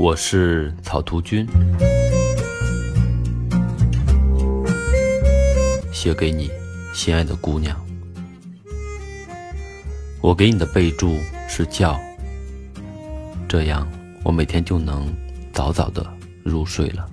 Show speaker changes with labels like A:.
A: 我是草图君，写给你心爱的姑娘。我给你的备注是叫这样，我每天就能早早的入睡了。